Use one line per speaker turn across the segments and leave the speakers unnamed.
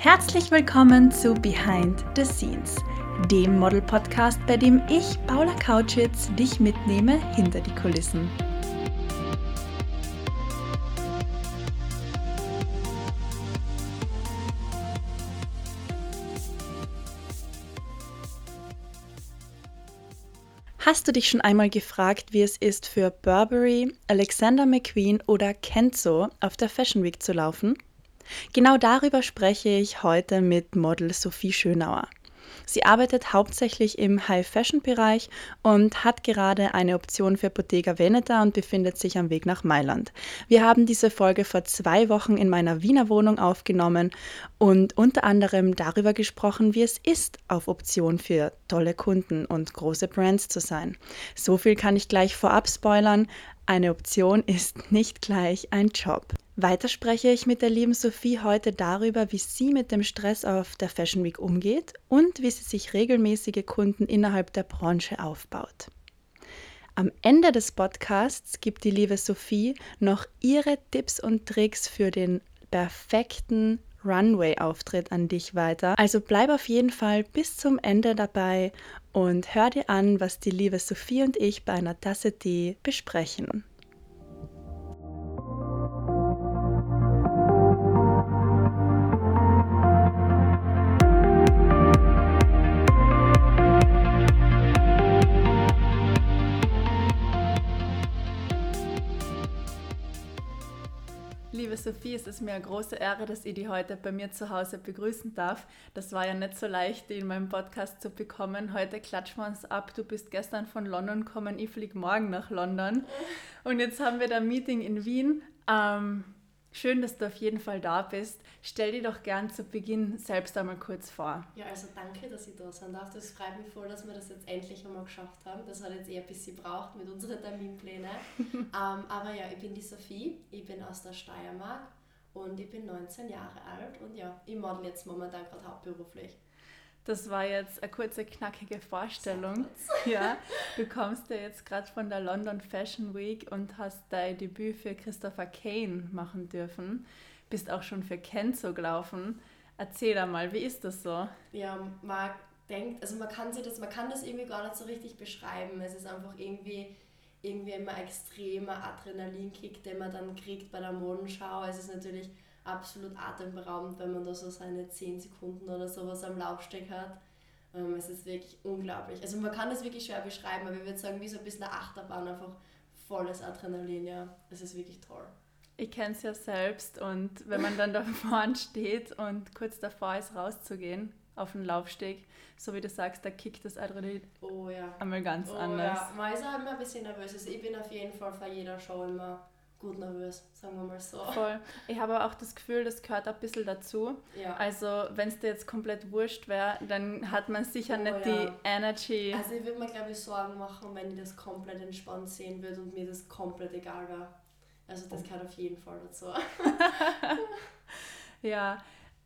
Herzlich willkommen zu Behind the Scenes, dem Model-Podcast, bei dem ich, Paula Kautschitz, dich mitnehme hinter die Kulissen. Hast du dich schon einmal gefragt, wie es ist, für Burberry, Alexander McQueen oder Kenzo auf der Fashion Week zu laufen? Genau darüber spreche ich heute mit Model Sophie Schönauer. Sie arbeitet hauptsächlich im High-Fashion-Bereich und hat gerade eine Option für Bottega Veneta und befindet sich am Weg nach Mailand. Wir haben diese Folge vor zwei Wochen in meiner Wiener Wohnung aufgenommen und unter anderem darüber gesprochen, wie es ist, auf Option für tolle Kunden und große Brands zu sein. So viel kann ich gleich vorab spoilern. Eine Option ist nicht gleich ein Job. Weiter spreche ich mit der lieben Sophie heute darüber, wie sie mit dem Stress auf der Fashion Week umgeht und wie sie sich regelmäßige Kunden innerhalb der Branche aufbaut. Am Ende des Podcasts gibt die liebe Sophie noch ihre Tipps und Tricks für den perfekten Runway-Auftritt an dich weiter. Also bleib auf jeden Fall bis zum Ende dabei und hör dir an, was die liebe Sophie und ich bei einer Tasse Tee besprechen. Sophie, es ist mir eine große Ehre, dass ich die heute bei mir zu Hause begrüßen darf. Das war ja nicht so leicht, die in meinem Podcast zu bekommen. Heute klatschen wir uns ab. Du bist gestern von London gekommen, ich fliege morgen nach London. Und jetzt haben wir da ein Meeting in Wien. Ähm, Schön, dass du auf jeden Fall da bist. Stell dir doch gern zu Beginn selbst einmal kurz vor.
Ja, also danke, dass ich da sein darf. Das freut mich voll, dass wir das jetzt endlich einmal geschafft haben. Das hat jetzt eher ein bisschen gebraucht mit unseren Terminplänen. ähm, aber ja, ich bin die Sophie, ich bin aus der Steiermark und ich bin 19 Jahre alt und ja, ich model jetzt momentan gerade hauptberuflich.
Das war jetzt eine kurze, knackige Vorstellung. Ja, du kommst ja jetzt gerade von der London Fashion Week und hast dein Debüt für Christopher Kane machen dürfen. Bist auch schon für Kenzo gelaufen. Erzähl einmal, wie ist das so?
Ja, man denkt, also man kann sich das, man kann das irgendwie gar nicht so richtig beschreiben. Es ist einfach irgendwie irgendwie immer extremer Adrenalinkick, den man dann kriegt bei der Modenschau. Es ist natürlich absolut atemberaubend, wenn man da so seine 10 Sekunden oder sowas am Laufsteg hat. Ähm, es ist wirklich unglaublich. Also man kann das wirklich schwer beschreiben, aber ich würde sagen, wie so ein bisschen eine Achterbahn, einfach volles Adrenalin, ja. Es ist wirklich toll.
Ich kenne es ja selbst und wenn man dann da vorne steht und kurz davor ist, rauszugehen auf den Laufsteg, so wie du sagst, da kickt das Adrenalin
oh, ja.
einmal ganz
oh,
anders.
Ja. Man ist auch immer ein bisschen nervös. Also ich bin auf jeden Fall vor jeder Show immer gut nervös, sagen wir mal so.
Voll. Ich habe auch das Gefühl, das gehört ein bisschen dazu.
Ja.
Also, wenn es dir jetzt komplett wurscht wäre, dann hat man sicher oh, nicht ja. die Energy.
Also, ich würde mir, glaube ich, Sorgen machen, wenn ich das komplett entspannt sehen würde und mir das komplett egal wäre. Also, das gehört auf jeden Fall dazu.
ja,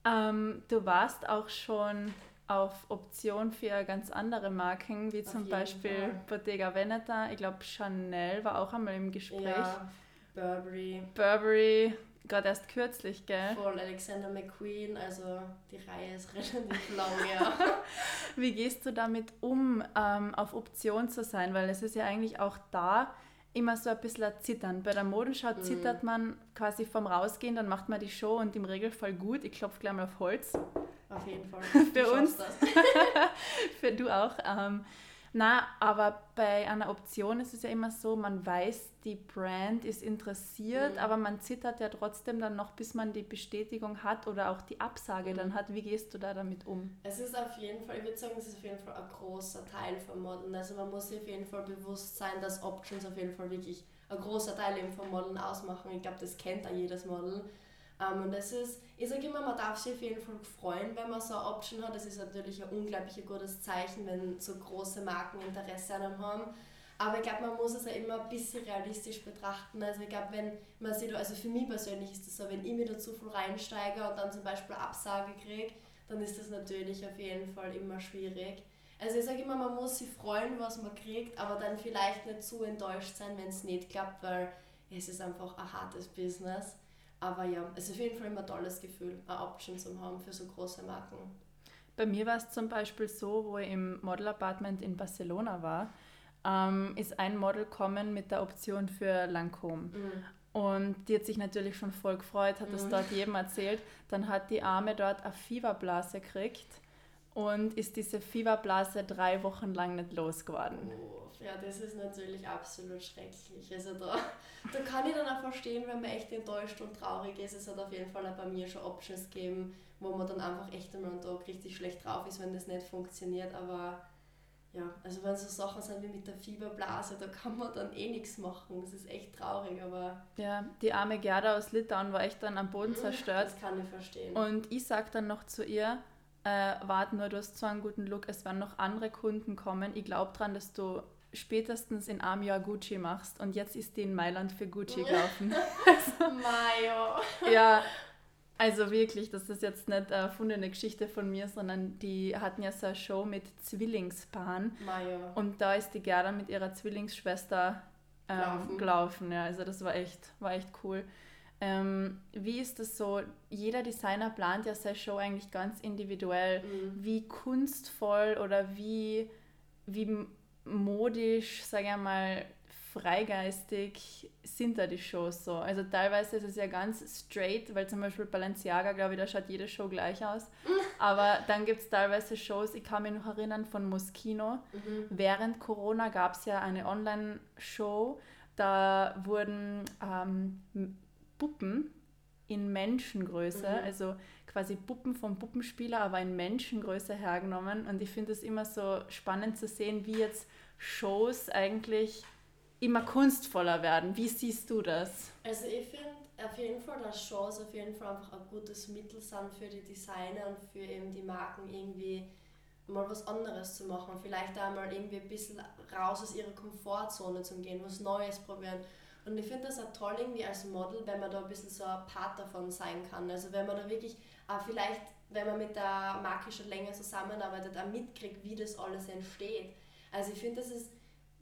ähm, du warst auch schon auf Option für ganz andere Marken, wie zum Beispiel Fall. Bottega Veneta. Ich glaube, Chanel war auch einmal im Gespräch. Ja,
Burberry.
Burberry, gerade erst kürzlich, gell?
Voll Alexander McQueen, also die Reihe ist relativ lang, ja.
Wie gehst du damit um, ähm, auf Option zu sein? Weil es ist ja eigentlich auch da immer so ein bisschen ein Zittern. Bei der Modenschau mhm. zittert man quasi vom Rausgehen, dann macht man die Show und im Regelfall gut. Ich klopfe gleich mal auf Holz.
Auf jeden Fall.
Für uns. Für du auch. Ähm, na, aber bei einer Option ist es ja immer so, man weiß, die Brand ist interessiert, mhm. aber man zittert ja trotzdem dann noch, bis man die Bestätigung hat oder auch die Absage mhm. dann hat. Wie gehst du da damit um?
Es ist auf jeden Fall, ich würde sagen, es ist auf jeden Fall ein großer Teil vom Modeln. Also man muss sich auf jeden Fall bewusst sein, dass Options auf jeden Fall wirklich ein großer Teil eben vom Modeln ausmachen. Ich glaube, das kennt auch jedes Model. Um, und das ist, ich sage immer, man darf sich auf jeden Fall freuen, wenn man so eine Option hat. Das ist natürlich ein unglaublich gutes Zeichen, wenn so große Marken Interesse an einem haben. Aber ich glaube, man muss es ja immer ein bisschen realistisch betrachten. Also ich glaube, wenn man sich da, also für mich persönlich ist das so, wenn ich mir da zu reinsteige und dann zum Beispiel Absage kriege, dann ist das natürlich auf jeden Fall immer schwierig. Also ich sage immer, man muss sich freuen, was man kriegt, aber dann vielleicht nicht zu enttäuscht sein, wenn es nicht klappt, weil es ist einfach ein hartes Business. Aber ja, es ist auf jeden Fall immer ein tolles Gefühl, eine Option zu haben für so große Marken.
Bei mir war es zum Beispiel so, wo ich im Model Apartment in Barcelona war, ähm, ist ein Model kommen mit der Option für Lancôme. Mhm. Und die hat sich natürlich schon voll gefreut, hat es mhm. dort jedem erzählt. Dann hat die Arme dort eine Fieberblase gekriegt und ist diese Fieberblase drei Wochen lang nicht losgeworden.
Oh, ja, das ist natürlich absolut schrecklich. Also da, da kann ich dann auch verstehen, wenn man echt enttäuscht und traurig ist. Es hat auf jeden Fall auch bei mir schon Options gegeben, wo man dann einfach echt einmal am Tag richtig schlecht drauf ist, wenn das nicht funktioniert. Aber ja, also wenn so Sachen sind wie mit der Fieberblase, da kann man dann eh nichts machen. Das ist echt traurig, aber...
Ja, die arme Gerda aus Litauen war echt dann am Boden zerstört.
Das kann ich verstehen.
Und ich sag dann noch zu ihr, äh, warte nur, du hast so einen guten Look, es werden noch andere Kunden kommen. Ich glaube dran, dass du spätestens in einem Jahr Gucci machst und jetzt ist die in Mailand für Gucci gelaufen.
also, Mayo.
Ja, also wirklich, das ist jetzt nicht eine erfundene Geschichte von mir, sondern die hatten ja so eine Show mit Zwillingspaaren.
Maja.
Und da ist die Gerda mit ihrer Zwillingsschwester ähm, gelaufen. Ja, also das war echt, war echt cool. Ähm, wie ist das so? Jeder Designer plant ja seine Show eigentlich ganz individuell. Mhm. Wie kunstvoll oder wie, wie modisch, sage ich mal, freigeistig sind da die Shows so. Also teilweise ist es ja ganz straight, weil zum Beispiel Balenciaga, glaube ich, da schaut jede Show gleich aus. Aber dann gibt es teilweise Shows, ich kann mich noch erinnern von Moschino. Mhm. Während Corona gab es ja eine Online-Show, da wurden ähm, Puppen in Menschengröße, mhm. also quasi Puppen vom Puppenspieler, aber in Menschengröße hergenommen. Und ich finde es immer so spannend zu sehen, wie jetzt Shows eigentlich immer kunstvoller werden. Wie siehst du das?
Also ich finde auf jeden Fall, dass Shows auf jeden Fall einfach ein gutes Mittel sind für die Designer und für eben die Marken irgendwie mal was anderes zu machen. Vielleicht auch mal irgendwie ein bisschen raus aus ihrer Komfortzone zu gehen, was Neues probieren. Und ich finde das auch toll irgendwie als Model, wenn man da ein bisschen so ein Part davon sein kann. Also wenn man da wirklich auch vielleicht, wenn man mit der Marke schon länger zusammenarbeitet, auch mitkriegt, wie das alles entsteht. Also ich finde, das ist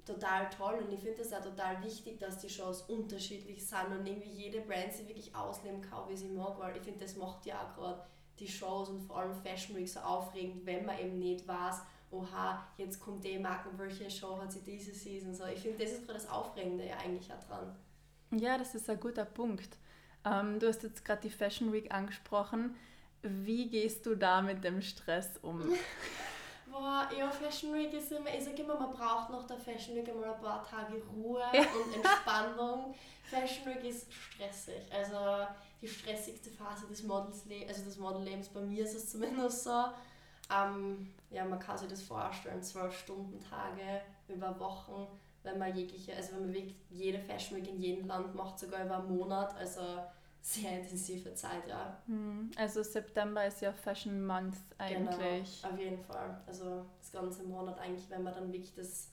total toll und ich finde es auch total wichtig, dass die Shows unterschiedlich sind und irgendwie jede Brand sie wirklich ausleben kann, wie sie mag, weil ich finde, das macht ja auch gerade die Shows und vor allem Fashion Week so aufregend, wenn man eben nicht weiß, oha, jetzt kommt die Marke, welche Show hat sie diese Season, so. Ich finde, das ist gerade das Aufregende ja eigentlich auch dran.
Ja, das ist ein guter Punkt. Ähm, du hast jetzt gerade die Fashion Week angesprochen. Wie gehst du da mit dem Stress um?
Boah, ja, Fashion Week ist immer, ich sage immer, man braucht nach der Fashion Week einmal ein paar Tage Ruhe ja. und Entspannung. Fashion Week ist stressig. Also die stressigste Phase des Models, also des Modellebens, bei mir ist es zumindest so. Ähm, ja, man kann sich das vorstellen, zwölf Stunden Tage über Wochen, wenn man jegliche, also wenn man wirklich jede Fashion Week in jedem Land macht, sogar über einen Monat. Also sehr intensive Zeit, ja.
Hm, also September ist ja Fashion Month eigentlich.
Genau, auf jeden Fall. Also das ganze Monat eigentlich, wenn man dann wirklich das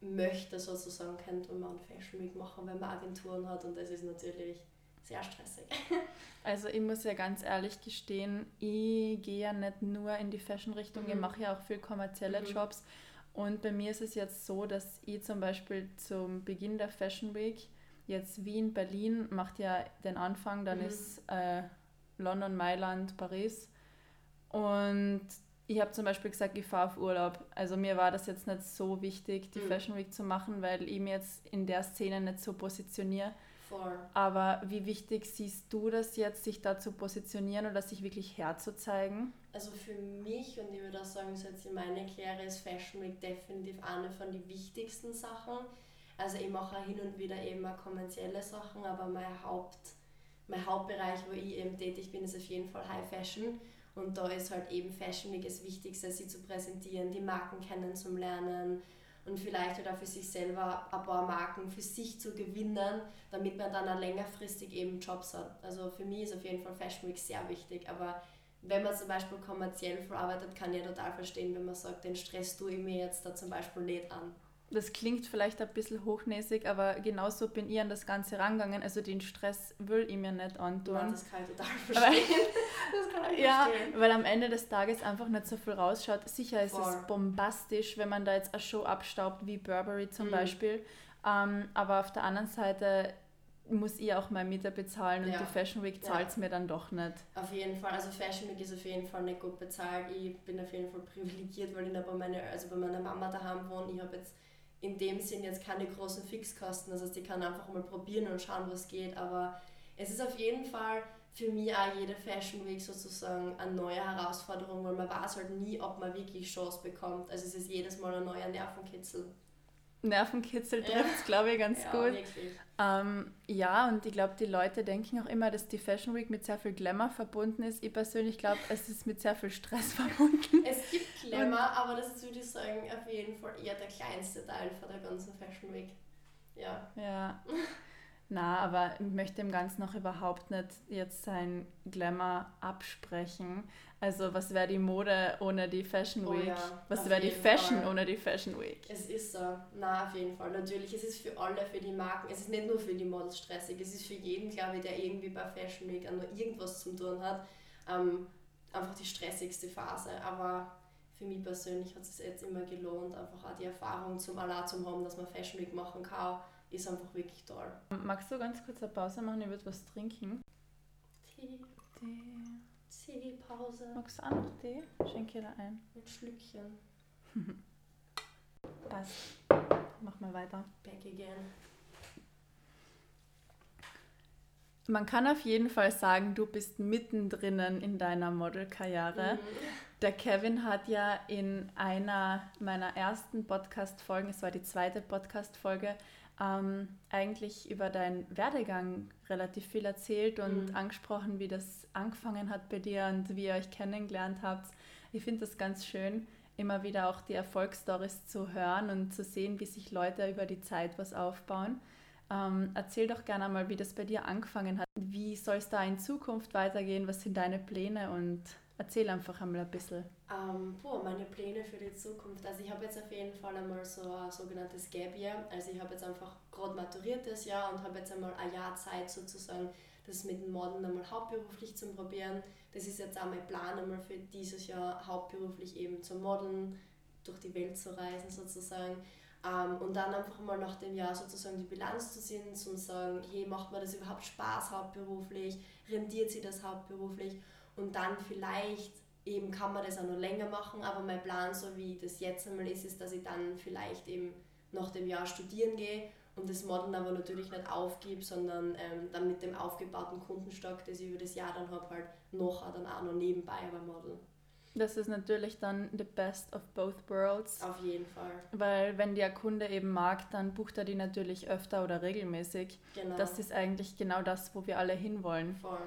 möchte sozusagen, könnte man Fashion Week machen, wenn man Agenturen hat und das ist natürlich sehr stressig.
Also ich muss ja ganz ehrlich gestehen, ich gehe ja nicht nur in die Fashion-Richtung, mhm. ich mache ja auch viel kommerzielle mhm. Jobs und bei mir ist es jetzt so, dass ich zum Beispiel zum Beginn der Fashion Week jetzt Wien, Berlin macht ja den Anfang, dann mhm. ist äh, London, Mailand, Paris. Und ich habe zum Beispiel gesagt, ich fahre auf Urlaub. Also mir war das jetzt nicht so wichtig, die mhm. Fashion Week zu machen, weil ich mich jetzt in der Szene nicht so positioniere.
Voll.
Aber wie wichtig siehst du das jetzt, sich da zu positionieren oder sich wirklich herzuzeigen?
Also für mich, und ich würde auch sagen, so jetzt in meiner Karriere ist Fashion Week definitiv eine von den wichtigsten Sachen also ich mache hin und wieder eben auch kommerzielle Sachen, aber mein, Haupt, mein Hauptbereich, wo ich eben tätig bin, ist auf jeden Fall High Fashion. Und da ist halt eben Fashion Week das Wichtigste, sie zu präsentieren, die Marken kennenzulernen und vielleicht halt auch für sich selber ein paar Marken für sich zu gewinnen, damit man dann auch längerfristig eben Jobs hat. Also für mich ist auf jeden Fall Fashion Week sehr wichtig, aber wenn man zum Beispiel kommerziell verarbeitet, kann ich ja total verstehen, wenn man sagt, den Stress tue ich mir jetzt da zum Beispiel nicht an
das klingt vielleicht ein bisschen hochnäsig, aber genauso bin ich an das Ganze rangegangen. Also den Stress will ich mir nicht antun.
Ja, das kann ich total verstehen. das kann ich
ja, verstehen. weil am Ende des Tages einfach nicht so viel rausschaut. Sicher ist Voll. es bombastisch, wenn man da jetzt eine Show abstaubt, wie Burberry zum mhm. Beispiel. Ähm, aber auf der anderen Seite muss ich auch meine Miete bezahlen und
Ja.
die Fashion Week zahlt es mir dann doch nicht.
Auf jeden Fall, also Fashion Week ist auf jeden Fall nicht gut bezahlt. Ich bin auf jeden Fall privilegiert, weil ich noch bei, meine, also bei meiner Mama daheim wohne. Ich habe jetzt in dem Sinn jetzt keine großen Fixkosten. Das heißt, ich kann einfach mal probieren und schauen, was geht. Aber es ist auf jeden Fall für mich auch jede Fashion Week sozusagen eine neue Herausforderung, weil man weiß halt nie, ob man wirklich Chance bekommt. Also es ist jedes Mal ein neuer Nervenkitzel.
Nervenkitzel
Ja.
trifft es, glaube ich, ganz
ja,
gut. Ähm, ja, und ich glaube, die Leute denken auch immer, dass die Fashion Week mit sehr viel Glamour verbunden ist. Ich persönlich glaube, es ist mit sehr viel Stress verbunden.
Es gibt Glamour, aber das ist, würde ich sagen, auf jeden Fall eher der kleinste Teil von der ganzen Fashion Week. Ja.
Ja. Na, aber ich möchte dem Ganzen noch überhaupt nicht jetzt sein Glamour absprechen. Also, was wäre die Mode ohne die Fashion
Oh
Week?
ja,
was wäre die Fashion
Fall.
ohne die Fashion Week?
Es ist so. Na, auf jeden Fall. Natürlich, es ist für alle, für die Marken. Es ist nicht nur für die Models stressig. Es ist für jeden, glaube ich, der irgendwie bei Fashion Week auch nur irgendwas zu tun hat, ähm, einfach die stressigste Phase. Aber für mich persönlich hat es jetzt immer gelohnt, einfach auch die Erfahrung zum Allah zu haben, dass man Fashion Week machen kann, ist einfach wirklich toll.
Magst du ganz kurz eine Pause machen? Ich würde was trinken.
Tee,
Tee.
Tee-Pause
Magst du auch noch Tee? Schenke dir ein.
mit Schlückchen.
Passt. Mach mal weiter.
Back again.
Man kann auf jeden Fall sagen, du bist mittendrin in deiner Modelkarriere.
Mhm.
Der Kevin hat ja in einer meiner ersten Podcast-Folgen, es war die zweite Podcast-Folge, ähm, eigentlich über deinen Werdegang relativ viel erzählt und
Mhm.
angesprochen, wie das angefangen hat bei dir und wie ihr euch kennengelernt habt. Ich finde das ganz schön, immer wieder auch die Erfolgsstories zu hören und zu sehen, wie sich Leute über die Zeit was aufbauen. Ähm, erzähl doch gerne mal, wie das bei dir angefangen hat. Wie soll es da in Zukunft weitergehen? Was sind deine Pläne? Und erzähl einfach einmal ein bisschen.
Ähm, boah, meine Pläne für die Zukunft. Also ich habe jetzt auf jeden Fall einmal so ein sogenanntes Gap Year. Also ich habe jetzt einfach gerade maturiert das Jahr und habe jetzt einmal ein Jahr Zeit sozusagen, das mit dem Modern einmal hauptberuflich zu probieren. Das ist jetzt auch mein Plan einmal für dieses Jahr hauptberuflich eben zu modeln, durch die Welt zu reisen sozusagen. Ähm, und dann einfach mal nach dem Jahr sozusagen die Bilanz zu ziehen und sagen, hey, macht mir das überhaupt Spaß hauptberuflich, rendiert sich das hauptberuflich und dann vielleicht eben kann man das auch noch länger machen, aber mein Plan, so wie das jetzt einmal ist, ist, dass ich dann vielleicht eben nach dem Jahr studieren gehe und das Modeln aber natürlich nicht aufgebe, sondern ähm, dann mit dem aufgebauten Kundenstock, das ich über das Jahr dann habe, halt nachher dann auch noch nebenbei aber modeln.
Das ist natürlich dann the best of both worlds.
Auf jeden Fall.
Weil wenn der Kunde eben mag, dann bucht er die natürlich öfter oder regelmäßig.
Genau.
Das ist eigentlich genau das, wo wir alle hinwollen.
Voll.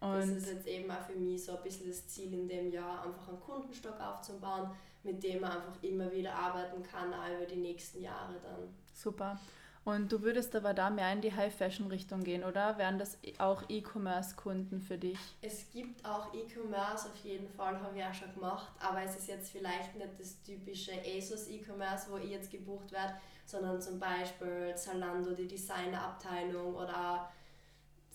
Das
Und
ist jetzt eben auch für mich so ein bisschen das Ziel in dem Jahr, einfach einen Kundenstock aufzubauen, mit dem man einfach immer wieder arbeiten kann, auch über die nächsten Jahre dann.
super. Und du würdest aber da mehr in die High-Fashion-Richtung gehen, oder? Wären das auch E-Commerce-Kunden für dich?
Es gibt auch E-Commerce, auf jeden Fall, habe ich auch schon gemacht, aber es ist jetzt vielleicht nicht das typische ASOS E-Commerce, wo ich jetzt gebucht werde, sondern zum Beispiel Zalando, die Designerabteilung oder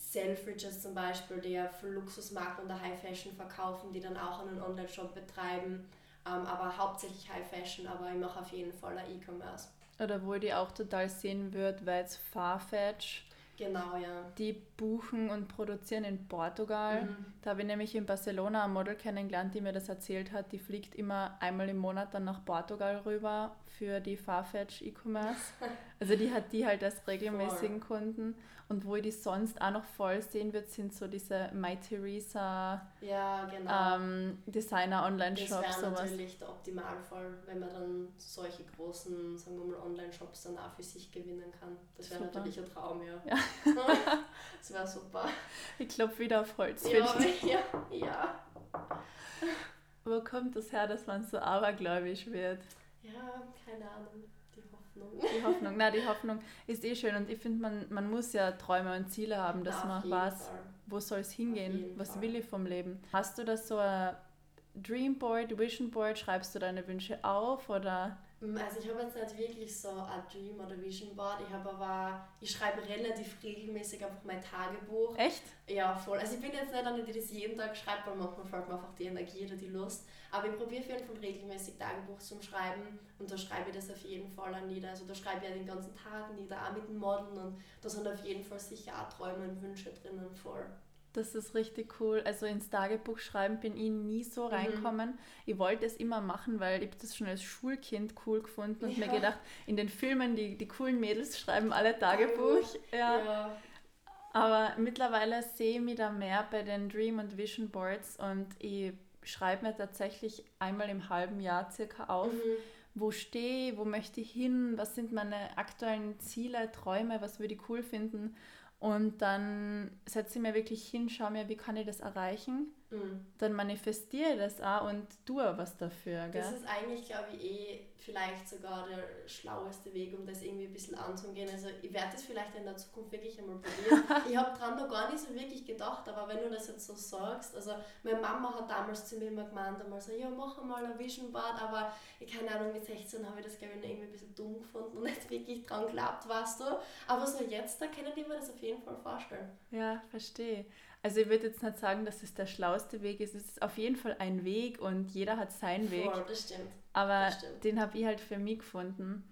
Selfridges zum Beispiel, die ja für Luxusmarken und High Fashion verkaufen, die dann auch einen Online-Shop betreiben, ähm, aber hauptsächlich High Fashion, aber ich mache auf jeden Fall E-Commerce.
Oder wo die auch total sehen würde, wäre jetzt Farfetch.
Genau, ja.
Die buchen und produzieren in Portugal.
Mhm.
Da habe ich nämlich in Barcelona ein Model kennengelernt, die mir das erzählt hat. Die fliegt immer einmal im Monat dann nach Portugal rüber für die Farfetch E-Commerce. Also die hat die halt als regelmäßigen Kunden. Und wo ich die sonst auch noch voll sehen würde, sind so diese My Theresa
Ja, genau.
ähm, Designer
Das
Online-Shops,
wäre
sowas.
natürlich der Optimalfall, wenn man dann solche großen, sagen wir mal, Online-Shops dann auch für sich gewinnen kann. Das wäre natürlich ein Traum, ja.
Ja.
das wäre super.
Ich klopfe wieder auf Holz.
Ja, ja, ja.
Wo kommt das her, dass man so abergläubisch wird?
Ja, keine Ahnung. Die Hoffnung.
Die Hoffnung, na die Hoffnung ist eh schön und ich finde, man, man muss ja Träume und Ziele haben, dass man weiß,
Fall.
wo soll es hingehen, was
Fall.
will ich vom Leben. Hast du da so ein Dreamboard, Vision Board, schreibst du deine Wünsche auf oder
also ich habe jetzt nicht wirklich so ein Dream oder Vision Board. Ich habe aber, ich schreibe relativ regelmäßig einfach mein Tagebuch.
Echt?
Ja, voll. Also ich bin jetzt nicht eine, die das jeden Tag schreibt, weil manchmal fällt mir einfach die Energie oder die Lust. Aber ich probiere auf jeden Fall regelmäßig Tagebuch zum Schreiben und da schreibe ich das auf jeden Fall auch nieder. Also da schreibe ich ja den ganzen Tag nieder, auch mit dem Modeln und da sind auf jeden Fall sicher auch Träume und Wünsche drinnen voll.
Das ist richtig cool. Also ins Tagebuch schreiben bin ich nie so mhm. reinkommen. Mhm. Ich wollte es immer machen, weil ich das schon als Schulkind cool gefunden und ja. mir gedacht, in den Filmen, die, die coolen Mädels schreiben alle Tagebuch. Ja. ja. Aber mittlerweile sehe ich mich da mehr bei den Dream- und Vision Boards und ich schreibe mir tatsächlich einmal im halben Jahr circa auf, mhm. wo stehe ich, wo möchte ich hin, was sind meine aktuellen Ziele, Träume, was würde ich cool finden. Und dann setze ich mir wirklich hin, schaue mir, wie kann ich das erreichen. Mhm. Dann manifestiere das auch und tue was dafür.
Gell? Das ist eigentlich, glaube ich, eh vielleicht sogar der schlaueste Weg, um das irgendwie ein bisschen anzugehen. Also ich werde das vielleicht in der Zukunft wirklich einmal probieren. ich habe dran noch gar nicht so wirklich gedacht, aber wenn du das jetzt so sagst, also meine Mama hat damals zu mir immer gemeint, einmal so, ja mach mal ein Vision Board, aber ich keine Ahnung, mit 16 habe ich das glaube ich irgendwie ein bisschen dumm gefunden und nicht wirklich dran geglaubt, weißt du. Aber so jetzt, da kann ich mir das auf jeden Fall vorstellen.
Ja, verstehe. Also ich würde jetzt nicht sagen, dass es der schlauste Weg ist. Es ist auf jeden Fall ein Weg und jeder hat seinen Weg.
Voll, das stimmt.
Aber das stimmt. den habe ich halt für mich gefunden.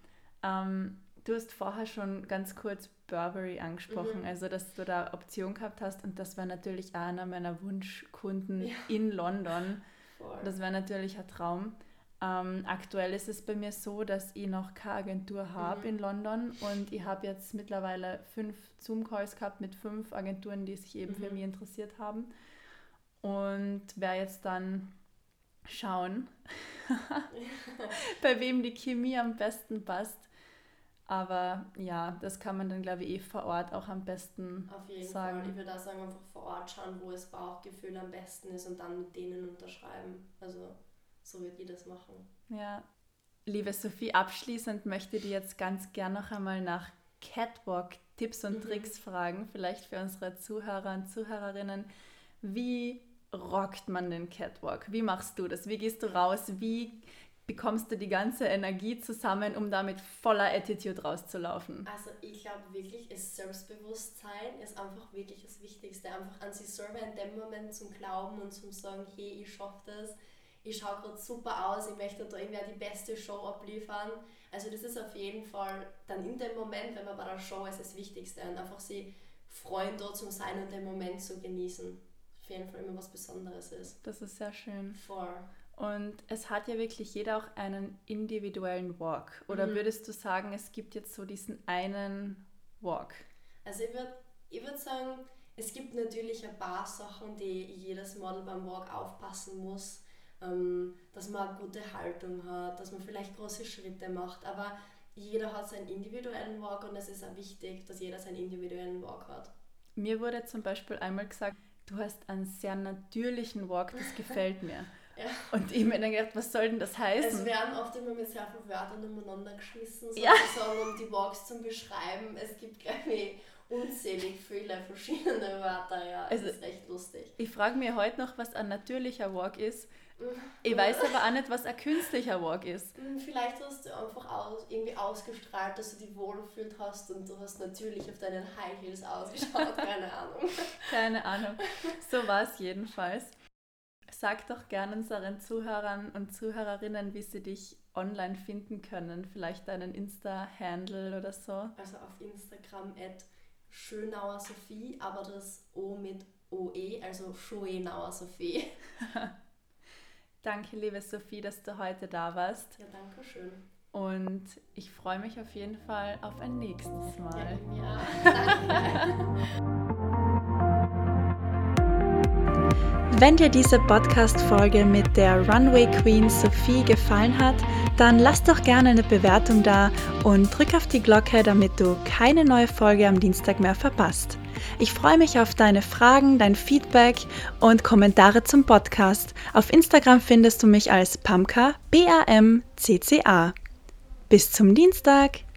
Ähm, du hast vorher schon ganz kurz Burberry angesprochen, mhm. also dass du da Option gehabt hast und das war natürlich einer meiner Wunschkunden ja. in London. Voll. Das wäre natürlich ein Traum. Ähm, aktuell ist es bei mir so, dass ich noch keine Agentur habe mhm. in London und ich habe jetzt mittlerweile fünf Zoom-Calls gehabt mit fünf Agenturen, die sich eben mhm. für mich interessiert haben. Und werde jetzt dann schauen, bei wem die Chemie am besten passt. Aber ja, das kann man dann, glaube ich, eh vor Ort auch am besten
Auf jeden sagen. Fall. Ich würde auch sagen, einfach vor Ort schauen, wo das Bauchgefühl am besten ist und dann mit denen unterschreiben. Also so wird ich das machen.
Ja. Liebe Sophie, abschließend möchte ich dir jetzt ganz gern noch einmal nach Catwalk-Tipps und mhm. Tricks fragen, vielleicht für unsere Zuhörer und Zuhörerinnen. Wie rockt man den Catwalk? Wie machst du das? Wie gehst du raus? Wie bekommst du die ganze Energie zusammen, um damit voller Attitude rauszulaufen?
Also ich glaube wirklich, das Selbstbewusstsein ist einfach wirklich das Wichtigste. Einfach an sich selber in dem Moment zum Glauben und zum sagen, hey, ich schaffe das ich schaue gerade super aus, ich möchte da irgendwie die beste Show abliefern. Also das ist auf jeden Fall dann in dem Moment, wenn man bei der Show ist, das Wichtigste und einfach sie freuen, dort zu sein und den Moment zu genießen. Auf jeden Fall immer was Besonderes ist.
Das ist sehr schön.
Voll.
Und es hat ja wirklich jeder auch einen individuellen Walk. Oder mhm. würdest du sagen, es gibt jetzt so diesen einen Walk?
Also ich würde ich würd sagen, es gibt natürlich ein paar Sachen, die jedes Model beim Walk aufpassen muss ähm, dass man eine gute Haltung hat, dass man vielleicht große Schritte macht, aber jeder hat seinen individuellen Walk und es ist auch wichtig, dass jeder seinen individuellen Walk hat.
Mir wurde zum Beispiel einmal gesagt, du hast einen sehr natürlichen Walk, das gefällt mir. ja. Und ich mir dann gedacht, was soll denn das heißen?
Es werden oft immer mit sehr vielen Wörtern umeinander geschmissen, sozusagen, ja. um die Walks zu beschreiben. Es gibt, glaube ich, unzählig viele verschiedene Wörter, ja. Es also, ist echt lustig.
Ich frage mir heute noch, was ein natürlicher Walk ist, ich weiß aber auch nicht, was ein künstlicher Walk ist.
Hm, vielleicht hast du einfach aus, irgendwie ausgestrahlt, dass du dich wohlgefühlt hast und du hast natürlich auf deinen High Heels ausgeschaut, keine Ahnung.
keine Ahnung. So war es jedenfalls. Sag doch gerne unseren Zuhörern und Zuhörerinnen, wie sie dich online finden können. Vielleicht deinen Insta-Handle oder so.
Also auf Instagram at Schönauer Sophie, aber das O mit OE, also Schoenauer Sophie.
Danke, liebe Sophie, dass du heute da warst.
Ja, danke schön.
Und ich freue mich auf jeden Fall auf ein nächstes Mal.
Ja, danke.
Wenn dir diese Podcast-Folge mit der Runway Queen Sophie gefallen hat, dann lass doch gerne eine Bewertung da und drück auf die Glocke, damit du keine neue Folge am Dienstag mehr verpasst. Ich freue mich auf deine Fragen, dein Feedback und Kommentare zum Podcast. Auf Instagram findest du mich als Pamka, B-A-M-C-C-A. Bis zum Dienstag!